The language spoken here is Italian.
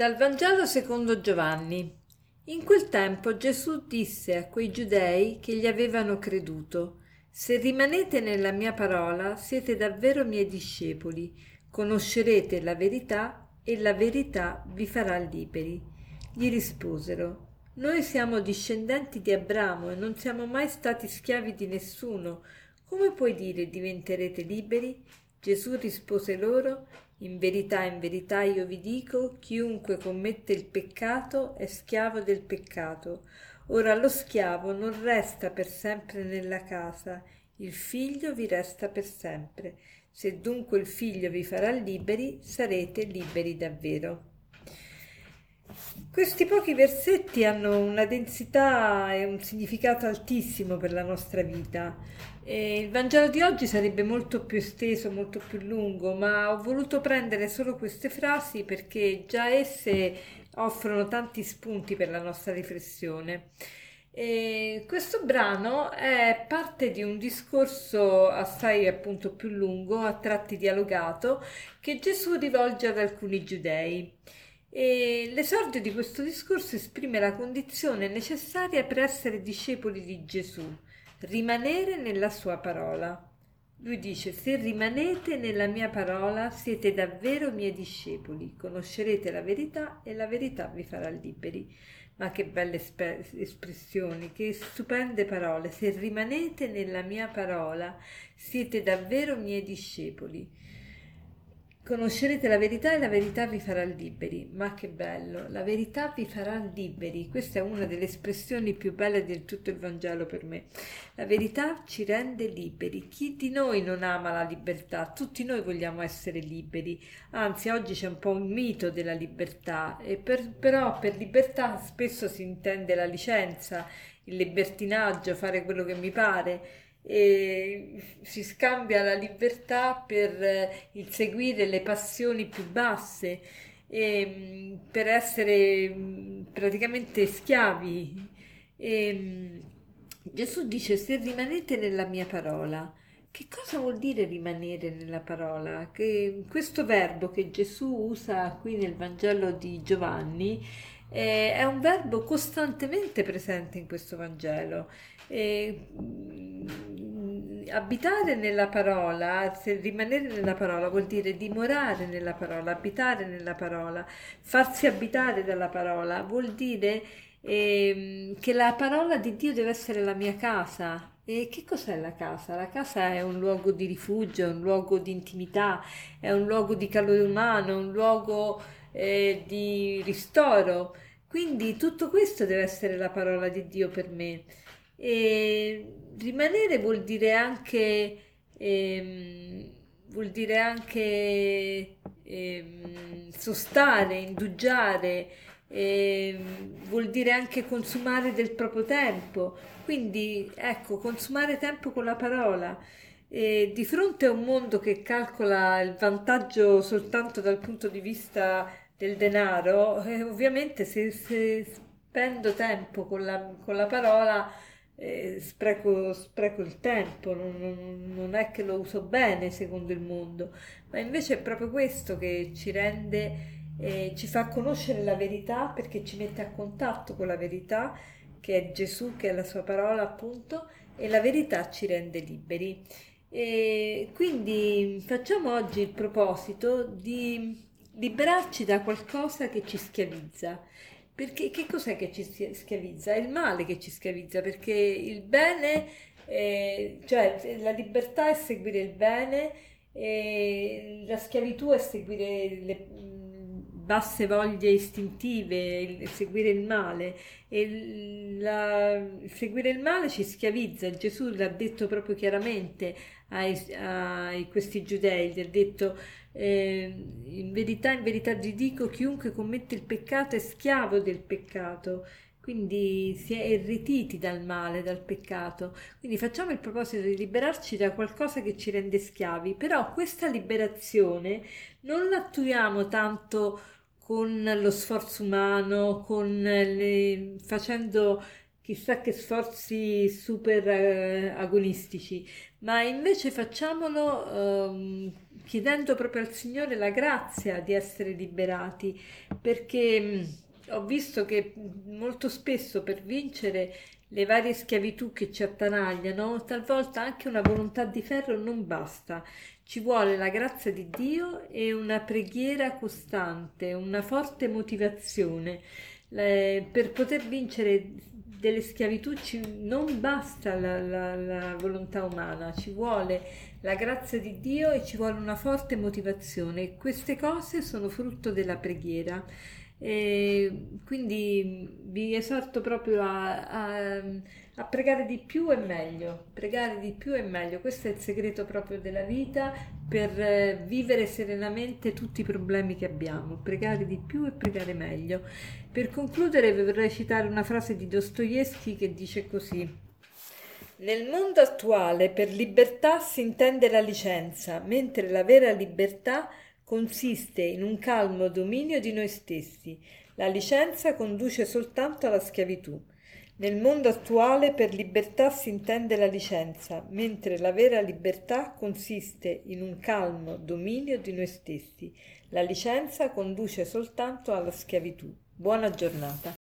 Dal Vangelo secondo Giovanni. In quel tempo Gesù disse a quei giudei che gli avevano creduto, Se rimanete nella mia parola, siete davvero miei discepoli, conoscerete la verità e la verità vi farà liberi. Gli risposero, Noi siamo discendenti di Abramo e non siamo mai stati schiavi di nessuno. Come puoi dire diventerete liberi? Gesù rispose loro, in verità, in verità io vi dico, chiunque commette il peccato è schiavo del peccato. Ora lo schiavo non resta per sempre nella casa, il figlio vi resta per sempre. Se dunque il figlio vi farà liberi, sarete liberi davvero. Questi pochi versetti hanno una densità e un significato altissimo per la nostra vita. E il Vangelo di oggi sarebbe molto più esteso, molto più lungo, ma ho voluto prendere solo queste frasi perché già esse offrono tanti spunti per la nostra riflessione. E questo brano è parte di un discorso assai appunto più lungo, a tratti dialogato, che Gesù rivolge ad alcuni giudei. E l'esordio di questo discorso esprime la condizione necessaria per essere discepoli di Gesù, rimanere nella sua parola. Lui dice, se rimanete nella mia parola siete davvero miei discepoli, conoscerete la verità e la verità vi farà liberi. Ma che belle esp- espressioni, che stupende parole. Se rimanete nella mia parola siete davvero miei discepoli. Conoscerete la verità e la verità vi farà liberi. Ma che bello, la verità vi farà liberi. Questa è una delle espressioni più belle di tutto il Vangelo per me. La verità ci rende liberi. Chi di noi non ama la libertà? Tutti noi vogliamo essere liberi. Anzi, oggi c'è un po' un mito della libertà, e per, però per libertà spesso si intende la licenza, il libertinaggio, fare quello che mi pare e si scambia la libertà per eh, il seguire le passioni più basse e mm, per essere mm, praticamente schiavi. E mm, Gesù dice se rimanete nella mia parola. Che cosa vuol dire rimanere nella parola? Che questo verbo che Gesù usa qui nel Vangelo di Giovanni eh, è un verbo costantemente presente in questo Vangelo. Eh, abitare nella parola, rimanere nella parola vuol dire dimorare nella parola, abitare nella parola, farsi abitare dalla parola, vuol dire eh, che la parola di Dio deve essere la mia casa. E che cos'è la casa? La casa è un luogo di rifugio, è un luogo di intimità, è un luogo di calore umano, un luogo eh, di ristoro. Quindi tutto questo deve essere la parola di Dio per me. E rimanere vuol dire anche, ehm, vuol dire anche ehm, sostare, indugiare, ehm, vuol dire anche consumare del proprio tempo. Quindi ecco, consumare tempo con la parola. E di fronte a un mondo che calcola il vantaggio soltanto dal punto di vista del denaro, eh, ovviamente se, se, spendo tempo con la, con la parola eh, spreco, spreco, il tempo, non, non, è che lo uso bene secondo il mondo, ma invece è proprio questo che ci rende, eh, ci fa conoscere la verità perché ci mette a contatto con la verità che è Gesù, che è la sua parola appunto, e la verità ci rende liberi. E quindi facciamo oggi il proposito di liberarci da qualcosa che ci schiavizza. Perché che cos'è che ci schiavizza? È il male che ci schiavizza, perché il bene, eh, cioè la libertà è seguire il bene, e la schiavitù è seguire le basse voglie istintive, il, seguire il male. E la, seguire il male ci schiavizza. Gesù l'ha detto proprio chiaramente ai, a questi giudei, gli ha detto eh, in verità, in verità ti dico, chiunque commette il peccato è schiavo del peccato, quindi si è irretiti dal male, dal peccato. Quindi facciamo il proposito di liberarci da qualcosa che ci rende schiavi, però questa liberazione non l'attuiamo tanto con lo sforzo umano, con le, facendo chissà che sforzi super eh, agonistici, ma invece facciamolo eh, chiedendo proprio al Signore la grazia di essere liberati, perché mh, ho visto che molto spesso per vincere le varie schiavitù che ci attanagliano, talvolta anche una volontà di ferro non basta. Ci vuole la grazia di Dio e una preghiera costante, una forte motivazione. per poter vincere delle schiavitù ci, non basta la, la, la volontà umana, ci vuole la grazia di Dio e ci vuole una forte motivazione. Queste cose sono frutto della preghiera. E quindi vi esorto proprio a, a, a, pregare di più e meglio, pregare di più e meglio, questo è il segreto proprio della vita per eh, vivere serenamente tutti i problemi che abbiamo, pregare di più e pregare meglio. Per concludere vi vorrei citare una frase di Dostoevsky che dice così. Nel mondo attuale per libertà si intende la licenza, mentre la vera libertà consiste in un calmo dominio di noi stessi. La licenza conduce soltanto alla schiavitù. Nel mondo attuale per libertà si intende la licenza, mentre la vera libertà consiste in un calmo dominio di noi stessi. La licenza conduce soltanto alla schiavitù. Buona giornata.